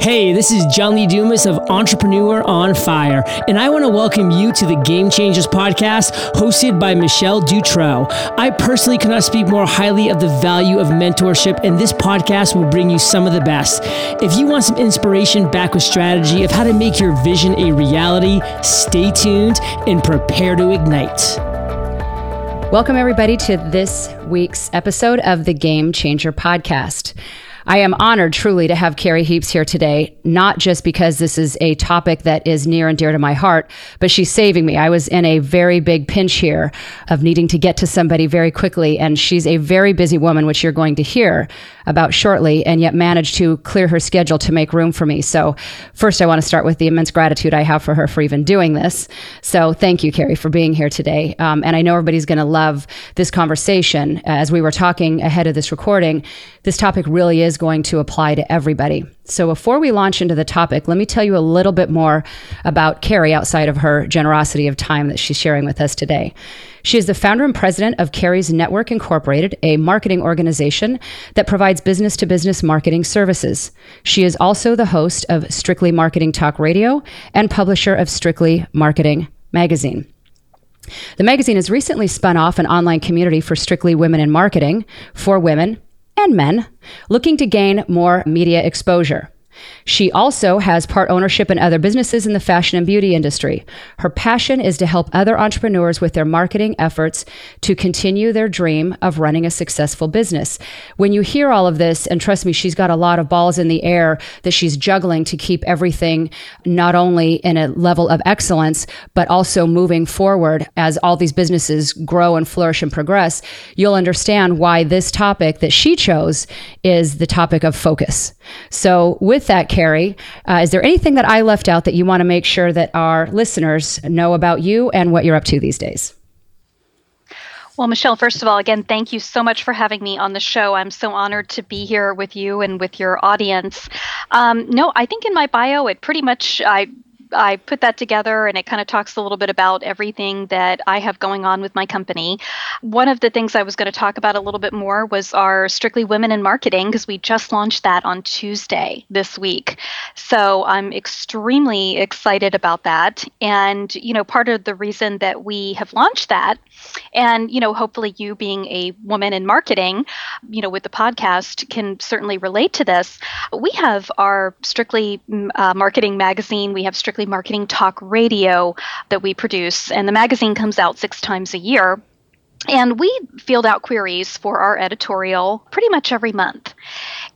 Hey, this is John Lee Dumas of Entrepreneur on Fire, and I want to welcome you to the Game Changers podcast hosted by Michelle Dutro. I personally cannot speak more highly of the value of mentorship, and this podcast will bring you some of the best. If you want some inspiration back with strategy of how to make your vision a reality, stay tuned and prepare to ignite. Welcome, everybody, to this week's episode of the Game Changer podcast. I am honored truly to have Kerry Heaps here today, not just because this is a topic that is near and dear to my heart, but she's saving me. I was in a very big pinch here of needing to get to somebody very quickly, and she's a very busy woman, which you're going to hear about shortly, and yet managed to clear her schedule to make room for me. So, first, I want to start with the immense gratitude I have for her for even doing this. So, thank you, Kerry, for being here today. Um, and I know everybody's going to love this conversation. As we were talking ahead of this recording, this topic really is going to apply to everybody. So, before we launch into the topic, let me tell you a little bit more about Kerry outside of her generosity of time that she's sharing with us today. She is the founder and president of Kerry's Network Incorporated, a marketing organization that provides business to business marketing services. She is also the host of Strictly Marketing Talk Radio and publisher of Strictly Marketing Magazine. The magazine has recently spun off an online community for strictly women in marketing for women and men looking to gain more media exposure. She also has part ownership in other businesses in the fashion and beauty industry. Her passion is to help other entrepreneurs with their marketing efforts to continue their dream of running a successful business. When you hear all of this, and trust me, she's got a lot of balls in the air that she's juggling to keep everything not only in a level of excellence, but also moving forward as all these businesses grow and flourish and progress, you'll understand why this topic that she chose is the topic of focus. So, with that, Kerry, uh, is there anything that I left out that you want to make sure that our listeners know about you and what you're up to these days? Well, Michelle, first of all, again, thank you so much for having me on the show. I'm so honored to be here with you and with your audience. Um, no, I think in my bio, it pretty much I I put that together and it kind of talks a little bit about everything that I have going on with my company. One of the things I was going to talk about a little bit more was our Strictly Women in Marketing because we just launched that on Tuesday this week. So I'm extremely excited about that. And, you know, part of the reason that we have launched that, and, you know, hopefully you being a woman in marketing, you know, with the podcast can certainly relate to this. We have our Strictly mm, uh, Marketing magazine, we have Strictly Marketing Talk Radio that we produce, and the magazine comes out six times a year. And we field out queries for our editorial pretty much every month.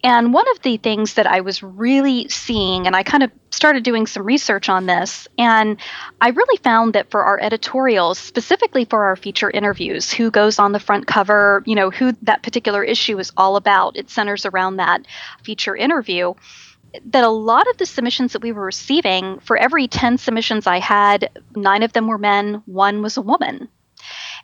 And one of the things that I was really seeing, and I kind of started doing some research on this, and I really found that for our editorials, specifically for our feature interviews, who goes on the front cover, you know, who that particular issue is all about, it centers around that feature interview that a lot of the submissions that we were receiving, for every 10 submissions I had, nine of them were men, one was a woman.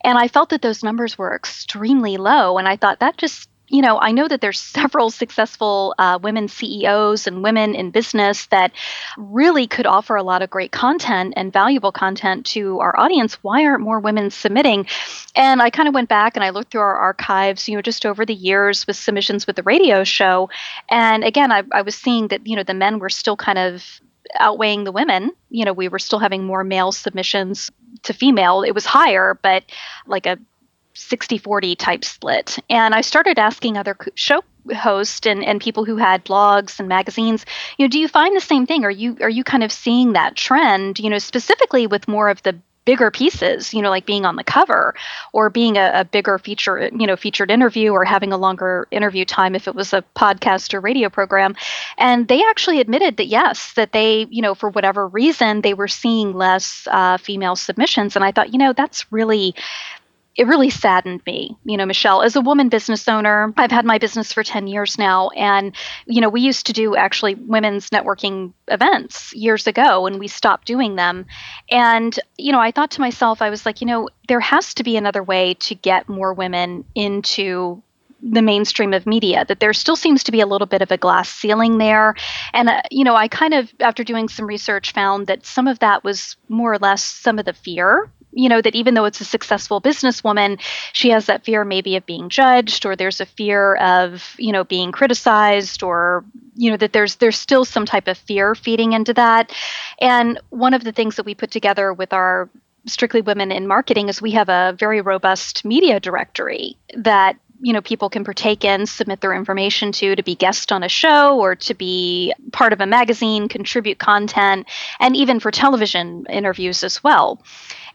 And I felt that those numbers were extremely low. And I thought that just you know, I know that there's several successful uh, women CEOs and women in business that really could offer a lot of great content and valuable content to our audience. Why aren't more women submitting? And I kind of went back and I looked through our archives, you know, just over the years with submissions with the radio show. And again, I, I was seeing that, you know, the men were still kind of outweighing the women. You know, we were still having more male submissions to female. It was higher, but like a 60 40 type split. And I started asking other show hosts and, and people who had blogs and magazines, you know, do you find the same thing? Are you are you kind of seeing that trend, you know, specifically with more of the bigger pieces, you know, like being on the cover or being a, a, bigger feature, you know, featured interview or having a longer interview time if it was a podcast or radio program. And they actually admitted that yes, that they, you know, for whatever reason, they were seeing less uh, female submissions. And I thought, you know, that's really it really saddened me. You know, Michelle, as a woman business owner, I've had my business for 10 years now. And, you know, we used to do actually women's networking events years ago and we stopped doing them. And, you know, I thought to myself, I was like, you know, there has to be another way to get more women into the mainstream of media that there still seems to be a little bit of a glass ceiling there and uh, you know i kind of after doing some research found that some of that was more or less some of the fear you know, that even though it's a successful businesswoman, she has that fear maybe of being judged or there's a fear of, you know, being criticized or you know that there's there's still some type of fear feeding into that. And one of the things that we put together with our strictly women in marketing is we have a very robust media directory that you know people can partake in submit their information to to be guest on a show or to be part of a magazine contribute content and even for television interviews as well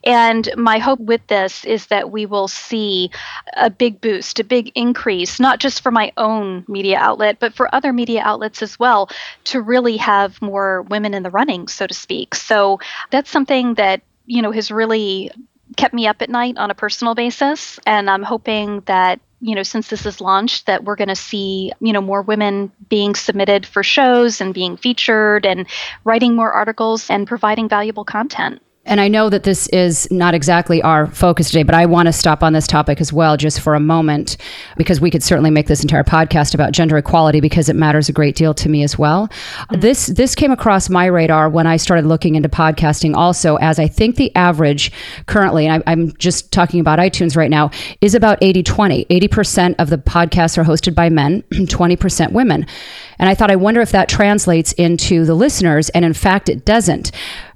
and my hope with this is that we will see a big boost, a big increase, not just for my own media outlet, but for other media outlets as well, to really have more women in the running, so to speak. So that's something that, you know, has really kept me up at night on a personal basis. And I'm hoping that you know since this is launched that we're going to see you know more women being submitted for shows and being featured and writing more articles and providing valuable content and I know that this is not exactly our focus today, but I want to stop on this topic as well, just for a moment, because we could certainly make this entire podcast about gender equality because it matters a great deal to me as well. Mm-hmm. This this came across my radar when I started looking into podcasting, also as I think the average currently, and I, I'm just talking about iTunes right now, is about 80 20. 80% of the podcasts are hosted by men, 20% women. And I thought, I wonder if that translates into the listeners. And in fact, it doesn't.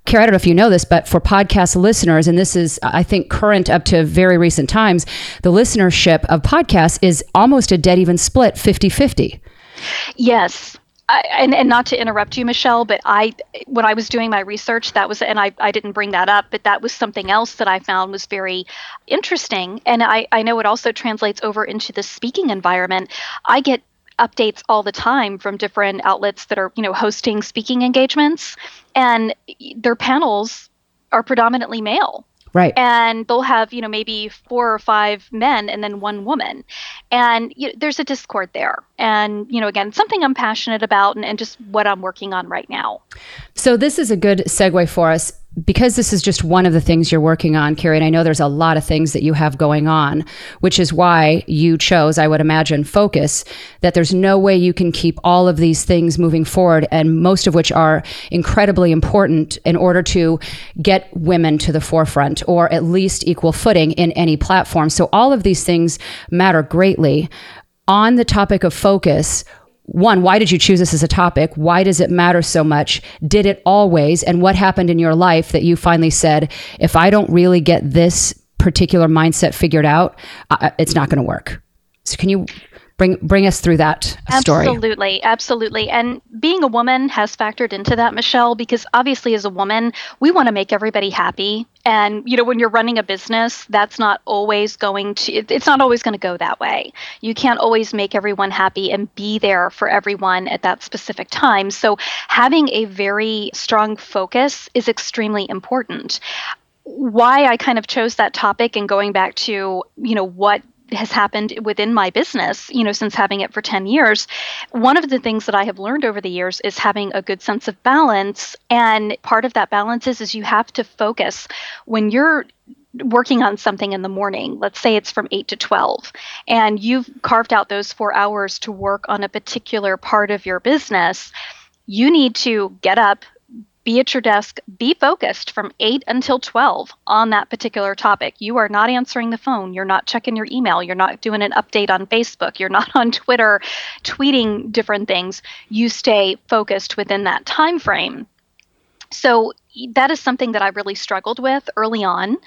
Kerry, I don't know if you know this, but for podcast listeners, and this is, I think, current up to very recent times, the listenership of podcasts is almost a dead even split 50 50. Yes. I, and, and not to interrupt you, Michelle, but I, when I was doing my research, that was, and I, I didn't bring that up, but that was something else that I found was very interesting. And I, I know it also translates over into the speaking environment. I get updates all the time from different outlets that are, you know, hosting speaking engagements and their panels are predominantly male. Right. And they'll have, you know, maybe four or five men and then one woman. And you know, there's a discord there. And, you know, again, something I'm passionate about and, and just what I'm working on right now. So this is a good segue for us because this is just one of the things you're working on, Kerry, and I know there's a lot of things that you have going on, which is why you chose, I would imagine, focus, that there's no way you can keep all of these things moving forward, and most of which are incredibly important in order to get women to the forefront or at least equal footing in any platform. So all of these things matter greatly. On the topic of focus, one, why did you choose this as a topic? Why does it matter so much? Did it always? And what happened in your life that you finally said, if I don't really get this particular mindset figured out, uh, it's not going to work? So, can you bring bring us through that story. Absolutely absolutely. And being a woman has factored into that michelle because obviously as a woman we want to make everybody happy. And you know when you're running a business that's not always going to it's not always going to go that way. You can't always make everyone happy and be there for everyone at that specific time. So having a very strong focus is extremely important. Why I kind of chose that topic and going back to, you know, what has happened within my business, you know, since having it for 10 years. One of the things that I have learned over the years is having a good sense of balance. And part of that balance is, is you have to focus when you're working on something in the morning, let's say it's from 8 to 12, and you've carved out those four hours to work on a particular part of your business, you need to get up, be at your desk, be focused from 8 until 12 on that particular topic. You are not answering the phone, you're not checking your email, you're not doing an update on Facebook, you're not on Twitter tweeting different things. You stay focused within that time frame. So that is something that I really struggled with early on.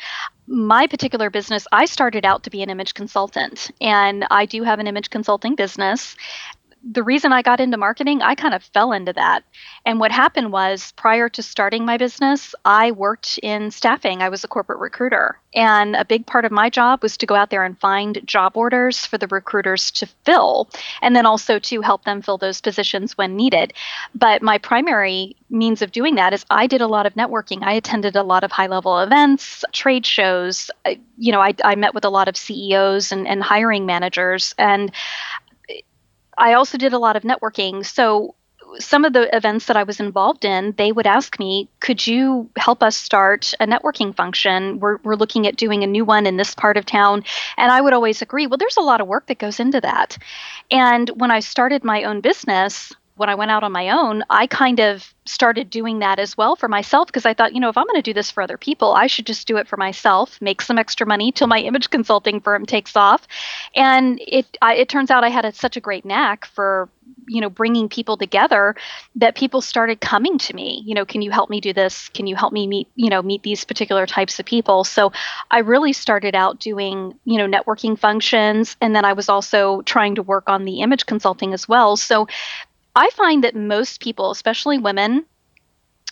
My particular business, I started out to be an image consultant, and I do have an image consulting business the reason I got into marketing, I kind of fell into that. And what happened was prior to starting my business, I worked in staffing. I was a corporate recruiter. And a big part of my job was to go out there and find job orders for the recruiters to fill, and then also to help them fill those positions when needed. But my primary means of doing that is I did a lot of networking. I attended a lot of high level events, trade shows. You know, I, I met with a lot of CEOs and, and hiring managers. And I also did a lot of networking. So some of the events that I was involved in, they would ask me, could you help us start a networking function? We're, we're looking at doing a new one in this part of town. And I would always agree, well, there's a lot of work that goes into that. And when I started my own business, when I went out on my own, I kind of started doing that as well for myself because I thought, you know, if I'm going to do this for other people, I should just do it for myself, make some extra money till my image consulting firm takes off. And it I, it turns out I had a, such a great knack for you know bringing people together that people started coming to me. You know can you help me do this? Can you help me meet you know meet these particular types of people? So i really started out doing you know networking functions and then i was also trying to work on the image consulting as well. So i find that most people especially women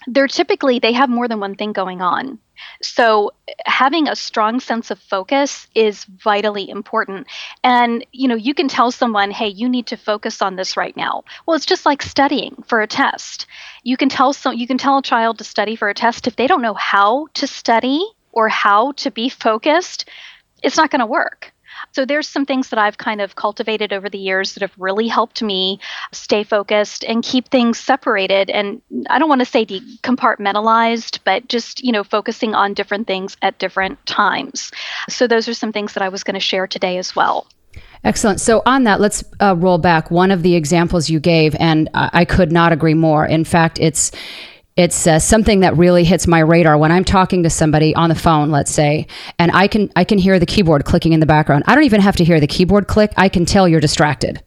they're typically they have more than one thing going on so having a strong sense of focus is vitally important. And you know, you can tell someone, "Hey, you need to focus on this right now." Well, it's just like studying for a test. You can tell some you can tell a child to study for a test if they don't know how to study or how to be focused, it's not going to work. So there's some things that I've kind of cultivated over the years that have really helped me stay focused and keep things separated and I don't want to say compartmentalized, but just, you know, focusing on different things at different times. So those are some things that I was going to share today as well. Excellent. So, on that, let's uh, roll back. One of the examples you gave, and I could not agree more. In fact, it's it's uh, something that really hits my radar when I'm talking to somebody on the phone, let's say, and I can I can hear the keyboard clicking in the background. I don't even have to hear the keyboard click. I can tell you're distracted.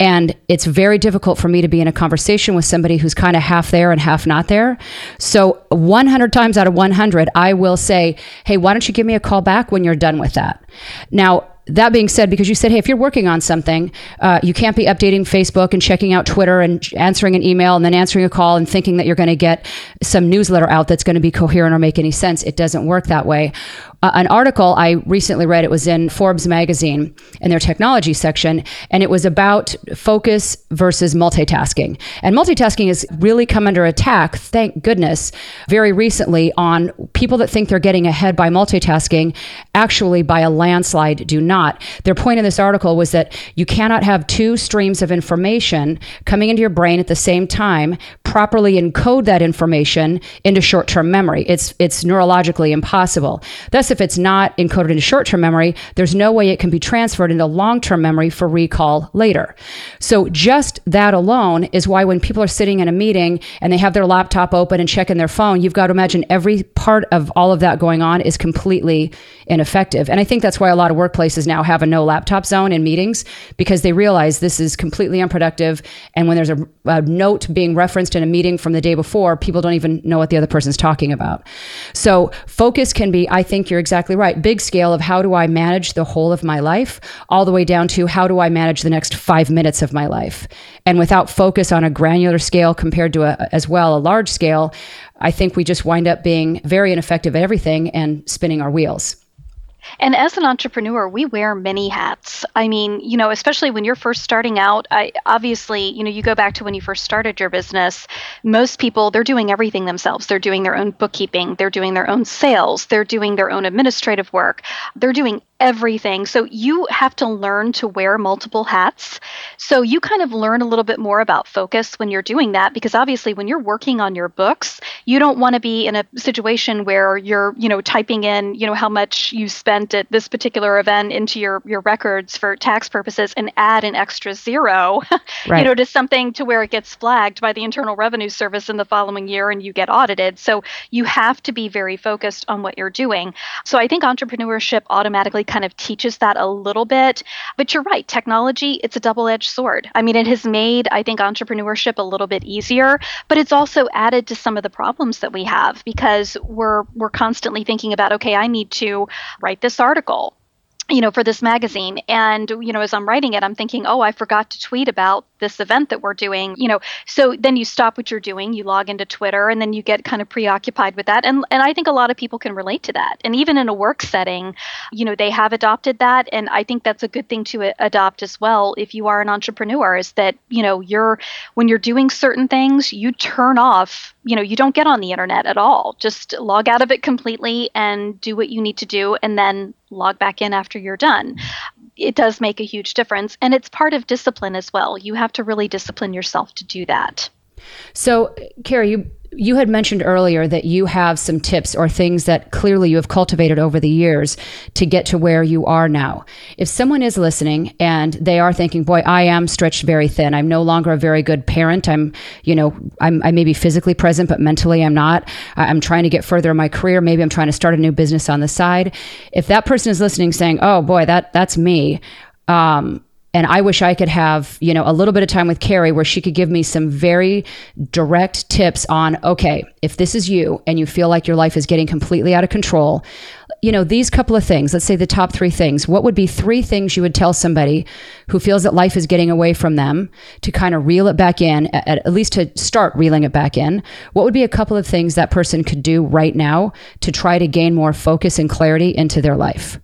And it's very difficult for me to be in a conversation with somebody who's kind of half there and half not there. So 100 times out of 100, I will say, "Hey, why don't you give me a call back when you're done with that?" Now, that being said, because you said, hey, if you're working on something, uh, you can't be updating Facebook and checking out Twitter and answering an email and then answering a call and thinking that you're going to get some newsletter out that's going to be coherent or make any sense. It doesn't work that way. Uh, an article I recently read, it was in Forbes magazine in their technology section, and it was about focus versus multitasking. And multitasking has really come under attack, thank goodness, very recently on people that think they're getting ahead by multitasking, actually by a landslide do not. Their point in this article was that you cannot have two streams of information coming into your brain at the same time, properly encode that information into short-term memory. It's it's neurologically impossible. If it's not encoded into short term memory, there's no way it can be transferred into long term memory for recall later. So, just that alone is why when people are sitting in a meeting and they have their laptop open and checking their phone, you've got to imagine every part of all of that going on is completely ineffective. And I think that's why a lot of workplaces now have a no laptop zone in meetings because they realize this is completely unproductive. And when there's a, a note being referenced in a meeting from the day before, people don't even know what the other person's talking about. So, focus can be, I think, you're exactly right. Big scale of how do I manage the whole of my life, all the way down to how do I manage the next five minutes of my life. And without focus on a granular scale compared to a, as well a large scale, I think we just wind up being very ineffective at everything and spinning our wheels. And as an entrepreneur, we wear many hats. I mean, you know, especially when you're first starting out, I obviously, you know, you go back to when you first started your business, most people they're doing everything themselves. They're doing their own bookkeeping, they're doing their own sales, they're doing their own administrative work. They're doing everything. So you have to learn to wear multiple hats. So you kind of learn a little bit more about focus when you're doing that because obviously when you're working on your books, you don't want to be in a situation where you're, you know, typing in, you know, how much you spent at this particular event into your your records for tax purposes and add an extra zero, right. you know, to something to where it gets flagged by the Internal Revenue Service in the following year and you get audited. So you have to be very focused on what you're doing. So I think entrepreneurship automatically kind of teaches that a little bit. But you're right, technology, it's a double edged sword. I mean, it has made, I think, entrepreneurship a little bit easier, but it's also added to some of the problems that we have because we're we're constantly thinking about, okay, I need to write this article you know, for this magazine. And, you know, as I'm writing it, I'm thinking, oh, I forgot to tweet about this event that we're doing, you know. So then you stop what you're doing, you log into Twitter, and then you get kind of preoccupied with that. And and I think a lot of people can relate to that. And even in a work setting, you know, they have adopted that. And I think that's a good thing to adopt as well if you are an entrepreneur, is that, you know, you're when you're doing certain things, you turn off, you know, you don't get on the internet at all. Just log out of it completely and do what you need to do and then log back in after you're done. It does make a huge difference. And it's part of discipline as well. You have to really discipline yourself to do that. So, Kerry, you you had mentioned earlier that you have some tips or things that clearly you have cultivated over the years to get to where you are now. If someone is listening and they are thinking, "Boy, I am stretched very thin. I'm no longer a very good parent. I'm, you know, I'm, I may be physically present, but mentally I'm not. I'm trying to get further in my career. Maybe I'm trying to start a new business on the side." If that person is listening, saying, "Oh boy, that that's me," um, and I wish I could have, you know, a little bit of time with Kerry where she could give me some very direct tips on, okay, if this is you and you feel like your life is getting completely out of control, you know, these couple of things, let's say the top three things, what would be three things you would tell somebody who feels that life is getting away from them to kind of reel it back in, at, at least to start reeling it back in? What would be a couple of things that person could do right now to try to gain more focus and clarity into their life?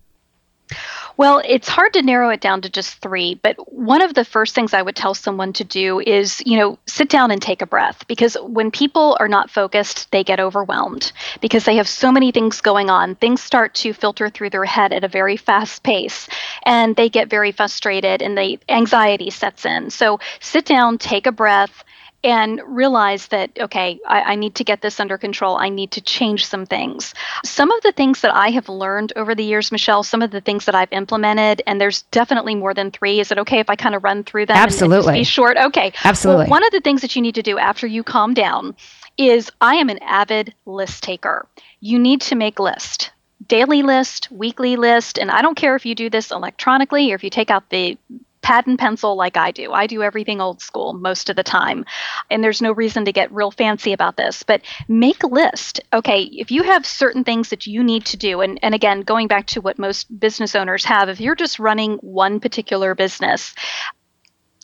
Well, it's hard to narrow it down to just three, but one of the first things I would tell someone to do is, you know, sit down and take a breath because when people are not focused, they get overwhelmed because they have so many things going on. Things start to filter through their head at a very fast pace and they get very frustrated and the anxiety sets in. So sit down, take a breath and realize that, okay, I, I, need to get this under control. I need to change some things. Some of the things that I have learned over the years, Michelle, some of the things that I've implemented, and there's definitely more than three. Is it okay if I kind of run through them? Absolutely. And, and be short? Okay. Absolutely. Well, one of the things that you need to do after you calm down is I am an avid list taker. You need to make list daily list, weekly list, and I don't care if you do this electronically or if you take out the pad and pencil like I do. I do everything old school most of the time. And there's no reason to get real fancy about this, but make a list. Okay, if you have certain things that you need to do, and, and again, going back to what most business owners have, if you're just running one particular business,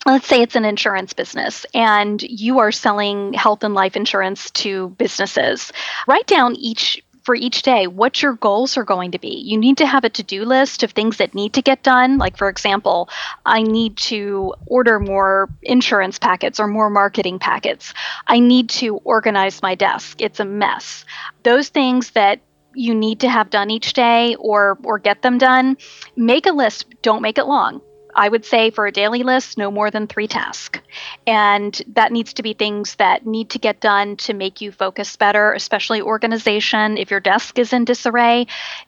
let's say it's an insurance business and you are selling health and life insurance to businesses, write down each for each day what your goals are going to be. You need to have a to do list of things that need to get done. Like, for example, I need to order more insurance packets or more marketing packets. I need to organize my desk, it's a mess. Those things that you need to have done each day or or get them done make a list don't make it long I would say for a daily list, no more than three tasks. And that needs to be things that need to get done to make you focus better, especially organization. If your desk is in disarray,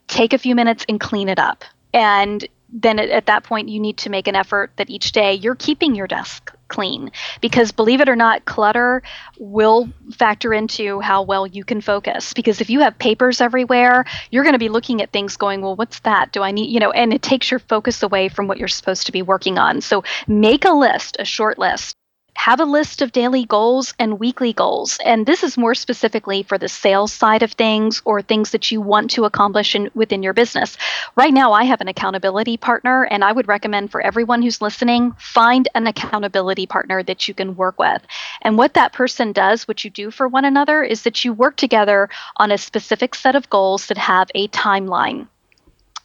take a few minutes and clean it up. And then at, that point, you need to make an effort that each day you're keeping your desk clean. Because believe it or not clutter will factor into how well you can focus. Because if you have papers everywhere you're going to be looking at things going well what's that? Do i need you know and it takes your focus away from what you're supposed to be working on. So make a list a short list have a list of daily goals and weekly goals. And this is more specifically for the sales side of things or things that you want to accomplish in, within your business. Right now, I have an accountability partner, and I would recommend for everyone who's listening, find an accountability partner that you can work with. And what that person does, what you do for one another, is that you work together on a specific set of goals that have a timeline.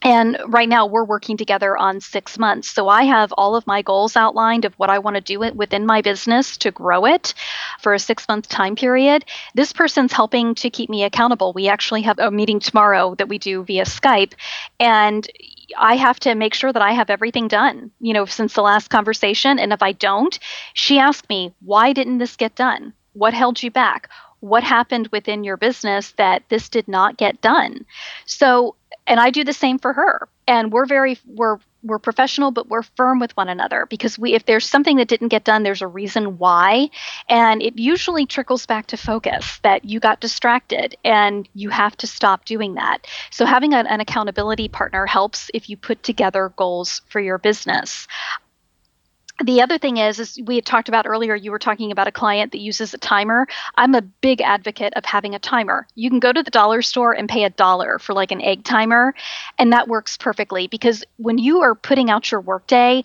And right now, we're working together on six months. So I have all of my goals outlined of what I want to do it within my business to grow it for a six month time period. This person's helping to keep me accountable. We actually have a meeting tomorrow that we do via Skype. And I have to make sure that I have everything done, you know, since the last conversation. And if I don't, she asked me, why didn't this get done? What held you back? What happened within your business that this did not get done? So and I do the same for her. And we're very we're we're professional, but we're firm with one another because we if there's something that didn't get done, there's a reason why, and it usually trickles back to focus that you got distracted and you have to stop doing that. So having an, an accountability partner helps if you put together goals for your business the other thing is, is we had talked about earlier. You were talking about a client that uses a timer. I'm a big advocate of having a timer. You can go to the dollar store and pay a dollar for like an egg timer, and that works perfectly because when you are putting out your workday,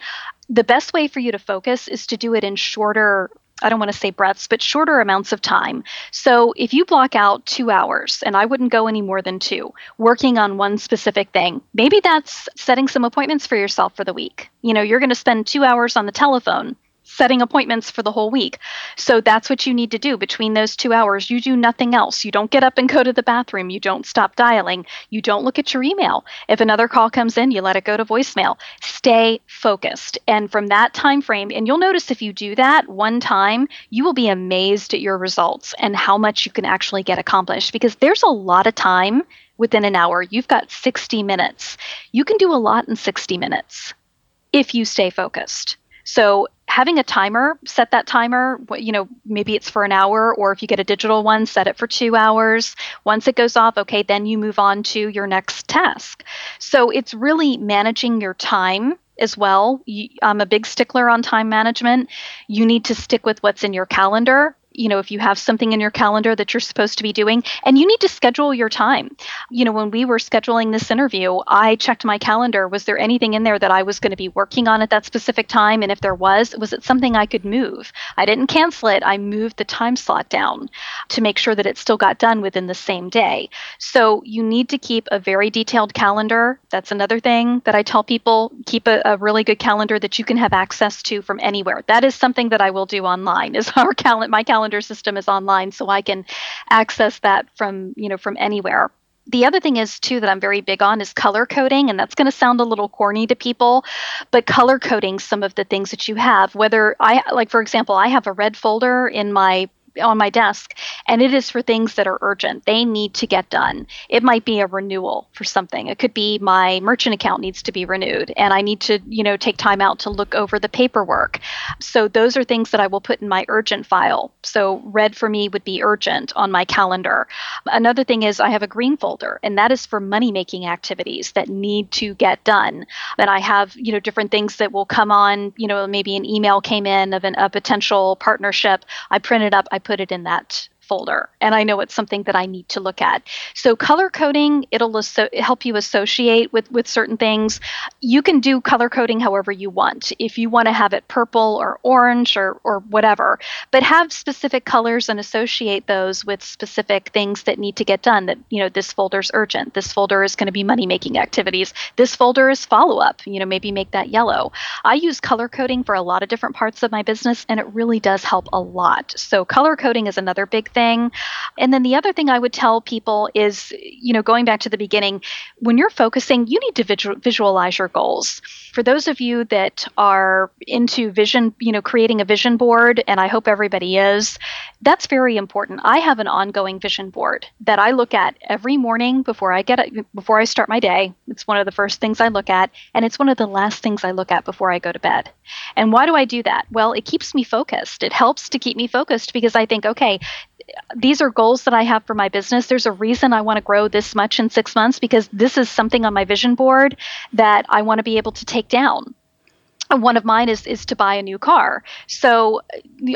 the best way for you to focus is to do it in shorter I don't want to say breaths, but shorter amounts of time. So if you block out two hours, and I wouldn't go any more than two, working on one specific thing, maybe that's setting some appointments for yourself for the week. You know, you're going to spend two hours on the telephone setting appointments for the whole week. So that's what you need to do between those two hours. You do nothing else. You don't get up and go to the bathroom. You don't stop dialing. You don't look at your email. If another call comes in, you let it go to voicemail. Stay focused. And from that time frame, and you'll notice if you do that one time, you will be amazed at your results and how much you can actually get accomplished because there's a lot of time within an hour. You've got 60 minutes. You can do a lot in 60 minutes if you stay focused. So having a timer, set that timer, you know, maybe it's for an hour, or if you get a digital one, set it for two hours. Once it goes off, okay, then you move on to your next task. So it's really managing your time as well. I'm a big stickler on time management. You need to stick with what's in your calendar you know, if you have something in your calendar that you're supposed to be doing, and you need to schedule your time. You know, when we were scheduling this interview, I checked my calendar. Was there anything in there that I was going to be working on at that specific time? And if there was, was it something I could move? I didn't cancel it. I moved the time slot down to make sure that it still got done within the same day. So you need to keep a very detailed calendar. That's another thing that I tell people keep a, a really good calendar that you can have access to from anywhere. That is something that I will do online, is our calendar, my calendar calendar system is online so I can access that from, you know, from anywhere. The other thing is too that I'm very big on is color coding and that's going to sound a little corny to people, but color coding some of the things that you have, whether I like for example, I have a red folder in my on my desk and it is for things that are urgent. They need to get done. It might be a renewal for something. It could be my merchant account needs to be renewed and i need to you know take time out to look over the paperwork. So those are things that i will put in my urgent file. So red for me would be urgent on my calendar. Another thing is i have a green folder and that is for money making activities that need to get done. And i have you know different things that will come on. You know maybe an email came in of an, a potential partnership. I print it up i put it in that folder and I know it's something that I need to look at. So color coding, it'll help you associate with with certain things. You can do color coding however you want. If you want to have it purple or orange or or whatever, but have specific colors and associate those with specific things that need to get done that, you know, this folder's urgent. This folder is going to be money making activities. This folder is follow up, you know, maybe make that yellow. I use color coding for a lot of different parts of my business and it really does help a lot. So color coding is another big thing thing. And then the other thing I would tell people is, you know, going back to the beginning, when you're focusing, you need to visualize your goals. For those of you that are into vision, you know, creating a vision board, and I hope everybody is, that's very important. I have an ongoing vision board that I look at every morning before I get before I start my day. It's one of the first things I look at, and it's one of the last things I look at before I go to bed. And why do I do that? Well, it keeps me focused. It helps to keep me focused because I think, okay, these are goals that I have for my business. There's a reason I want to grow this much in six months because this is something on my vision board that I want to be able to take down. one of mine is is to buy a new car. So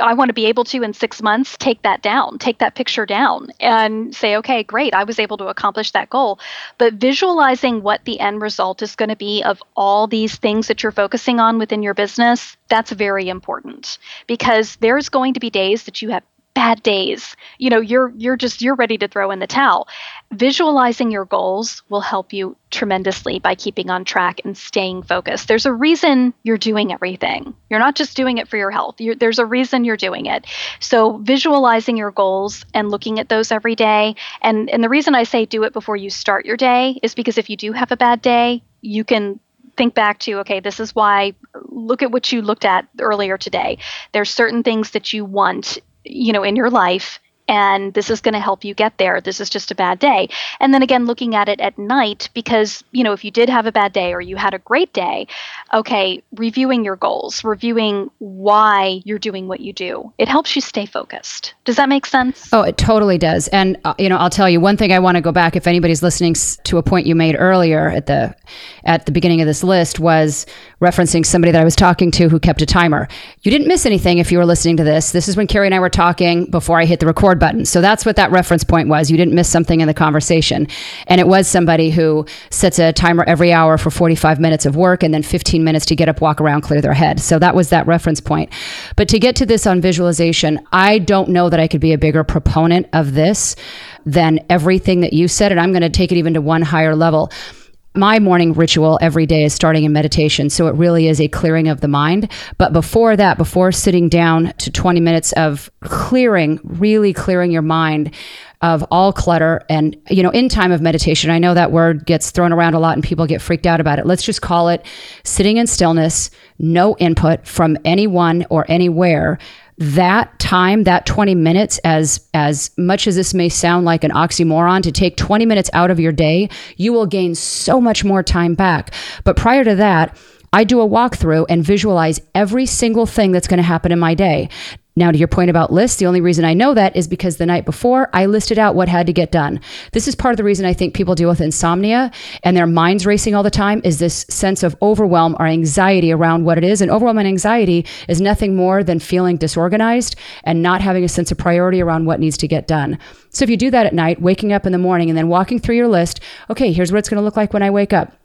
I want to be able to in 6 months take that down, take that picture down and say okay, great, I was able to accomplish that goal. But visualizing what the end result is going to be of all these things that you're focusing on within your business, that's very important because there's going to be days that you have bad days. You know you're you're just you're ready to throw in the towel. Visualizing your goals will help you tremendously by keeping on track and staying focused. There's a reason you're doing everything. You're not just doing it for your health. You're, there's a reason you're doing it. So visualizing your goals and looking at those every day and and the reason i say do it before you start your day is because if you do have a bad day you can think back to okay this is why look at what you looked at earlier today. There's certain things that you want you know in your life and this is going to help you get there. This is just a bad day. And then again, looking at it at night, because, you know, if you did have a bad day or you had a great day, okay, reviewing your goals, reviewing why you're doing what you do, it helps you stay focused. Does that make sense? Oh, it totally does. And, uh, you know, I'll tell you one thing I want to go back if anybody's listening to a point you made earlier at the, at the beginning of this list was referencing somebody that I was talking to who kept a timer. You didn't miss anything if you were listening to this. This is when Kerry and I were talking before I hit the record button. So that's what that reference point was. You didn't miss something in the conversation. And it was somebody who sets a timer every hour for 45 minutes of work and then 15 minutes to get up, walk around, clear their head. So that was that reference point. But to get to this on visualization, I don't know that I could be a bigger proponent of this than everything that you said. And I'm going to take it even to one higher level my morning ritual every day is starting in meditation. So it really is a clearing of the mind. But before that, before sitting down to 20 minutes of clearing, really clearing your mind, of all clutter and you know in time of meditation i know that word gets thrown around a lot and people get freaked out about it let's just call it sitting in stillness no input from anyone or anywhere that time that 20 minutes as as much as this may sound like an oxymoron to take 20 minutes out of your day you will gain so much more time back but prior to that I do a walkthrough and visualize every single thing that's going to happen in my day. Now, to your point about lists, the only reason I know that is because the night before I listed out what had to get done. This is part of the reason I think people deal with insomnia and their minds racing all the time is this sense of overwhelm or anxiety around what it is. And overwhelm and anxiety is nothing more than feeling disorganized and not having a sense of priority around what needs to get done. So if you do that at night, waking up in the morning and then walking through your list, okay, here's what it's going to look like when I wake up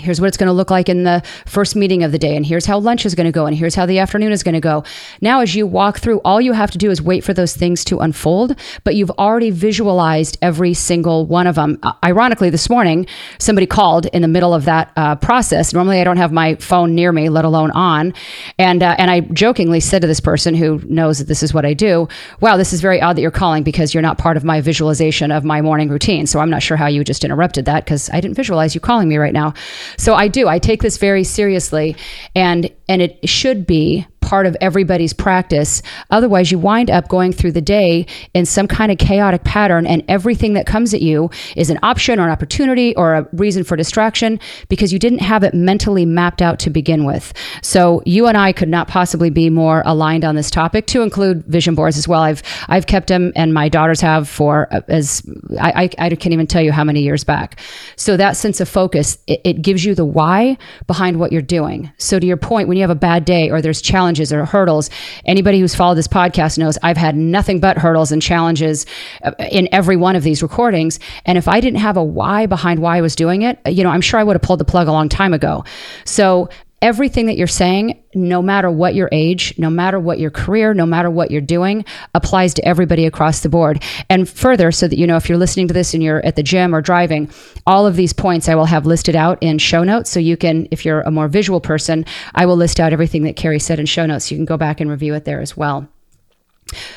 here's what it's going to look like in the first meeting of the day and here's how lunch is going to go and here's how the afternoon is going to go. Now as you walk through all you have to do is wait for those things to unfold but you've already visualized every single one of them uh, ironically this morning somebody called in the middle of that uh, process. Normally i don't have my phone near me let alone on and uh, and i jokingly said to this person who knows that this is what i do wow this is very odd that you're calling because you're not part of my visualization of my morning routine. So i'm not sure how you just interrupted that because i didn't visualize you calling me right now so I do. I take this very seriously, and and it should be part of everybody's practice. Otherwise, you wind up going through the day in some kind of chaotic pattern, and everything that comes at you is an option or an opportunity or a reason for distraction because you didn't have it mentally mapped out to begin with. So you and I could not possibly be more aligned on this topic. To include vision boards as well. I've I've kept them, and my daughters have for uh, as I, I, I can't even tell you how many years back. So that sense of focus it, it gives you the why behind what you're doing. So to your point, when you have a bad day or there's challenges challenges or hurdles. Anybody who's followed this podcast knows I've had nothing but hurdles and challenges uh, in every one of these recordings. And if I didn't have a why behind why I was doing it, you know, I'm sure I would have pulled the plug a long time ago. So everything that you're saying, no matter what your age, no matter what your career, no matter what you're doing, applies to everybody across the board. And further, so that you know, if you're listening to this and you're at the gym or driving, all of these points I will have listed out in show notes. So you can, if you're a more visual person, I will list out everything that Kerry said in show notes. You can go back and review it there as well.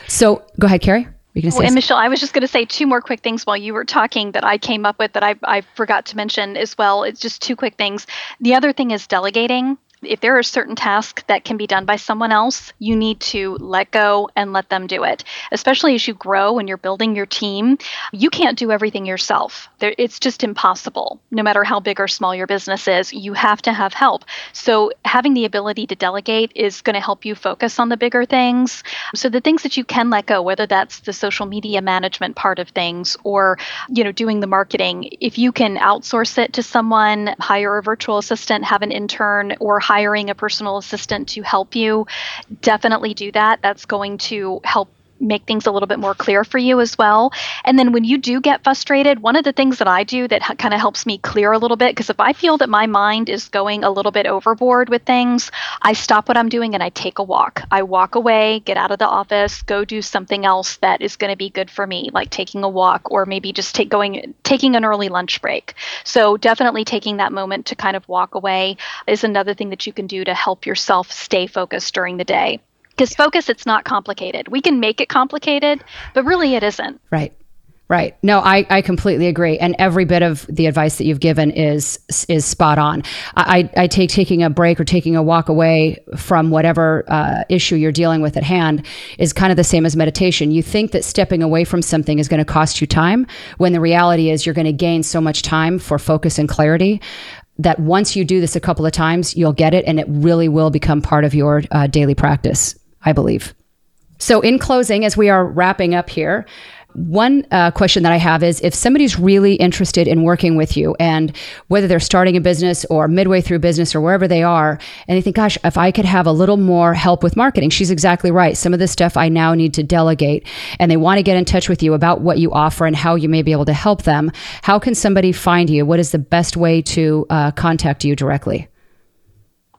So go ahead, Kerry. Well, and Michelle, I was just going to say two more quick things while you were talking that I came up with that I, I forgot to mention as well. It's just two quick things. The other thing is delegating if there are certain tasks that can be done by someone else, you need to let go and let them do it. Especially as you grow and you're building your team, you can't do everything yourself. It's just impossible. No matter how big or small your business is, you have to have help. So having the ability to delegate is going to help you focus on the bigger things. So the things that you can let go, whether that's the social media management part of things or, you know, doing the marketing, if you can outsource it to someone, hire a virtual assistant, have an intern or hire hiring a personal assistant to help you, definitely do that. That's going to help make things a little bit more clear for you as well. And then when you do get frustrated, one of the things that I do that ha- kind of helps me clear a little bit, because if I feel that my mind is going a little bit overboard with things, I stop what I'm doing and I take a walk. I walk away, get out of the office, go do something else that is going to be good for me, like taking a walk or maybe just take going taking an early lunch break. So definitely taking that moment to kind of walk away is another thing that you can do to help yourself stay focused during the day because focus it's not complicated we can make it complicated but really it isn't right Right. No, I, I completely agree. And every bit of the advice that you've given is is spot on. I, I take taking a break or taking a walk away from whatever uh, issue you're dealing with at hand is kind of the same as meditation. You think that stepping away from something is going to cost you time, when the reality is you're going to gain so much time for focus and clarity that once you do this a couple of times, you'll get it and it really will become part of your uh, daily practice. I believe. So, in closing, as we are wrapping up here, one uh, question that I have is if somebody's really interested in working with you and whether they're starting a business or midway through business or wherever they are, and they think, gosh, if I could have a little more help with marketing, she's exactly right. Some of this stuff I now need to delegate and they want to get in touch with you about what you offer and how you may be able to help them. How can somebody find you? What is the best way to uh, contact you directly?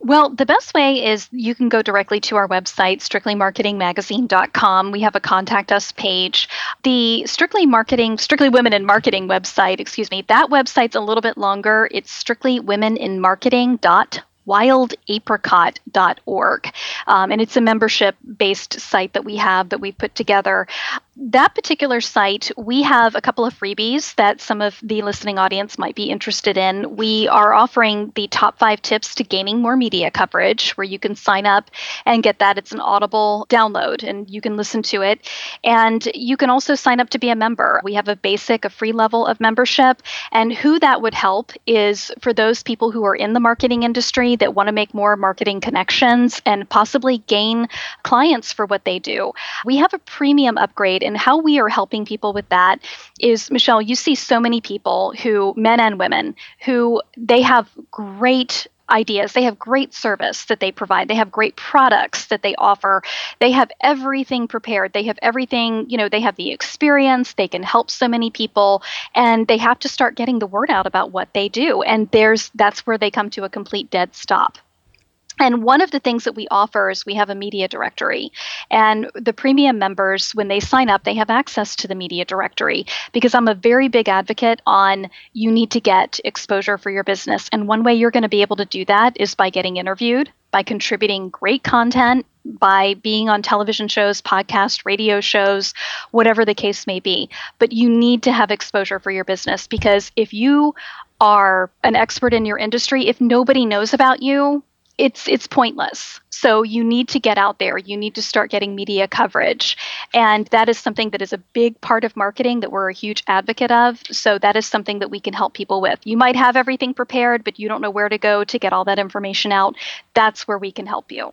Well, the best way is you can go directly to our website, strictlymarketingmagazine.com. We have a contact us page. The Strictly Marketing, Strictly Women in Marketing website, excuse me, that website's a little bit longer. It's strictlywomeninmarketing.com wildapricot.org. Um, and it's a membership based site that we have that we've put together that particular site, we have a couple of freebies that some of the listening audience might be interested in. We are offering the top five tips to gaining more media coverage, where you can sign up and get that. It's an audible download and you can listen to it. And you can also sign up to be a member. We have a basic, a free level of membership. And who that would help is for those people who are in the marketing industry that want to make more marketing connections and possibly gain clients for what they do. We have a premium upgrade and how we are helping people with that is Michelle, you see so many people who, men and women, who they have great ideas. They have great service that they provide. They have great products that they offer. They have everything prepared. They have everything, you know, they have the experience. They can help so many people and they have to start getting the word out about what they do. And there's that's where they come to a complete dead stop. And one of the things that we offer is we have a media directory. And the premium members, when they sign up, they have access to the media directory because I'm a very big advocate on you need to get exposure for your business. And one way you're going to be able to do that is by getting interviewed, by contributing great content, by being on television shows, podcast, radio shows, whatever the case may be. But you need to have exposure for your business because if you are an expert in your industry, if nobody knows about you, it's it's pointless. So you need to get out there. You need to start getting media coverage. And that is something that is a big part of marketing that we're a huge advocate of. So that is something that we can help people with. You might have everything prepared, but you don't know where to go to get all that information out. That's where we can help you.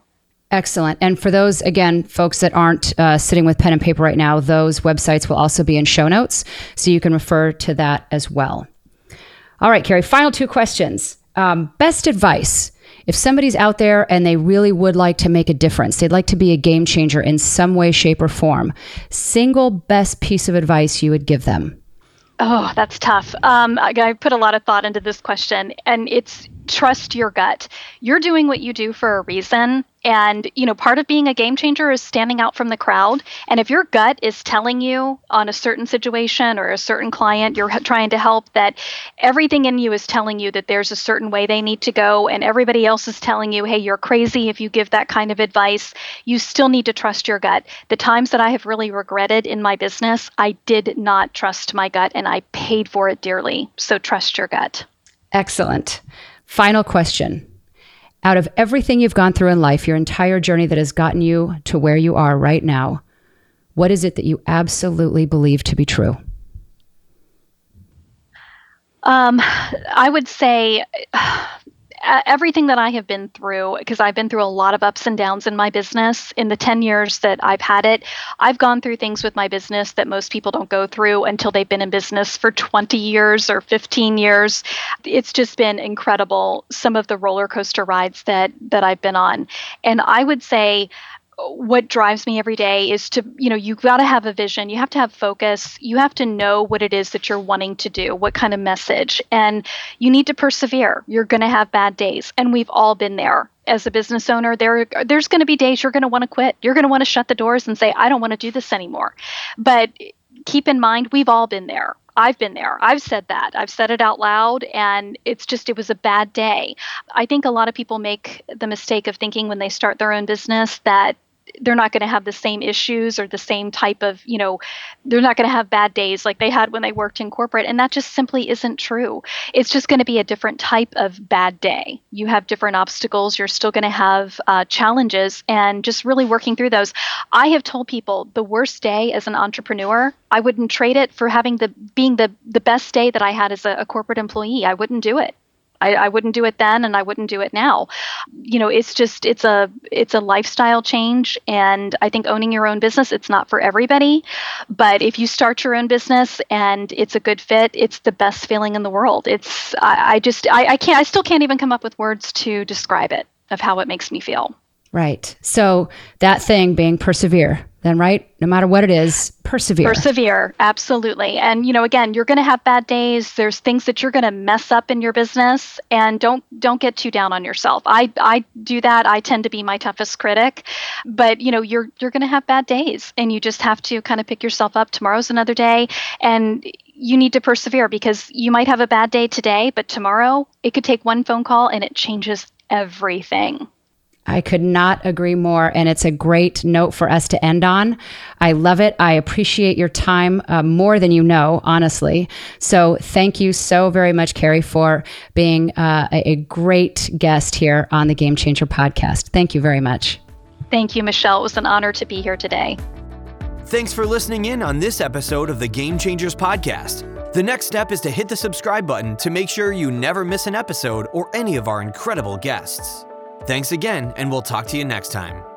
Excellent. And for those, again, folks that aren't uh, sitting with pen and paper right now, those websites will also be in show notes. So you can refer to that as well. All right, Kerry, final two questions. Um, best advice if somebody's out there and they really would like to make a difference, they'd like to be a game changer in some way, shape, or form, single best piece of advice you would give them? Oh, that's tough. Um, I, I put a lot of thought into this question, and it's trust your gut. You're doing what you do for a reason. And, you know, part of being a game changer is standing out from the crowd. And if your gut is telling you on a certain situation or a certain client you're trying to help that everything in you is telling you that there's a certain way they need to go, and everybody else is telling you, hey, you're crazy if you give that kind of advice, you still need to trust your gut. The times that I have really regretted in my business, I did not trust my gut and I paid for it dearly. So trust your gut. Excellent. Final question. Out of everything you've gone through in life, your entire journey that has gotten you to where you are right now, what is it that you absolutely believe to be true? Um, I would say Uh, everything that I have been through, because I've been through a lot of ups and downs in my business in the 10 years that I've had it, I've gone through things with my business that most people don't go through until they've been in business for 20 years or 15 years. It's just been incredible, some of the roller coaster rides that, that I've been on. And I would say, what drives me every day is to you know you've got to have a vision you have to have focus you have to know what it is that you're wanting to do what kind of message and you need to persevere. You're going to have bad days and we've all been there. As a business owner there there's going to be days you're going to want to quit. You're going to want to shut the doors and say i don't want to do this anymore. But keep in mind we've all been there I've been there. I've said that. I've said it out loud, and it's just, it was a bad day. I think a lot of people make the mistake of thinking when they start their own business that they're not going to have the same issues or the same type of, you know, they're not going to have bad days like they had when they worked in corporate. And that just simply isn't true. It's just going to be a different type of bad day. You have different obstacles. You're still going to have uh, challenges and just really working through those. I have told people the worst day as an entrepreneur, I wouldn't trade it for having the being the the best day that I had as a, a corporate employee. I wouldn't do it. I, I wouldn't do it then and I wouldn't do it now. You know, it's just it's a it's a lifestyle change and I think owning your own business, it's not for everybody. But if you start your own business and it's a good fit, it's the best feeling in the world. It's I, I just I, I can't I still can't even come up with words to describe it of how it makes me feel. Right. So that thing being persevere, then, right? No matter what it is, persevere. Persevere, absolutely. And you know, again, you're going to have bad days. There's things that you're going to mess up in your business, and don't don't get too down on yourself. I I do that. I tend to be my toughest critic, but you know, you're you're going to have bad days, and you just have to kind of pick yourself up. Tomorrow's another day, and you need to persevere because you might have a bad day today, but tomorrow it could take one phone call and it changes everything. I could not agree more. And it's a great note for us to end on. I love it. I appreciate your time uh, more than you know, honestly. So thank you so very much, Kerry, for being uh, a, a great guest here on the Game Changer podcast. Thank you very much. Thank you, Michelle. It was an honor to be here today. Thanks for listening in on this episode of the Game Changers podcast. The next step is to hit the subscribe button to make sure you never miss an episode or any of our incredible guests. Thanks again, and we'll talk to you next time.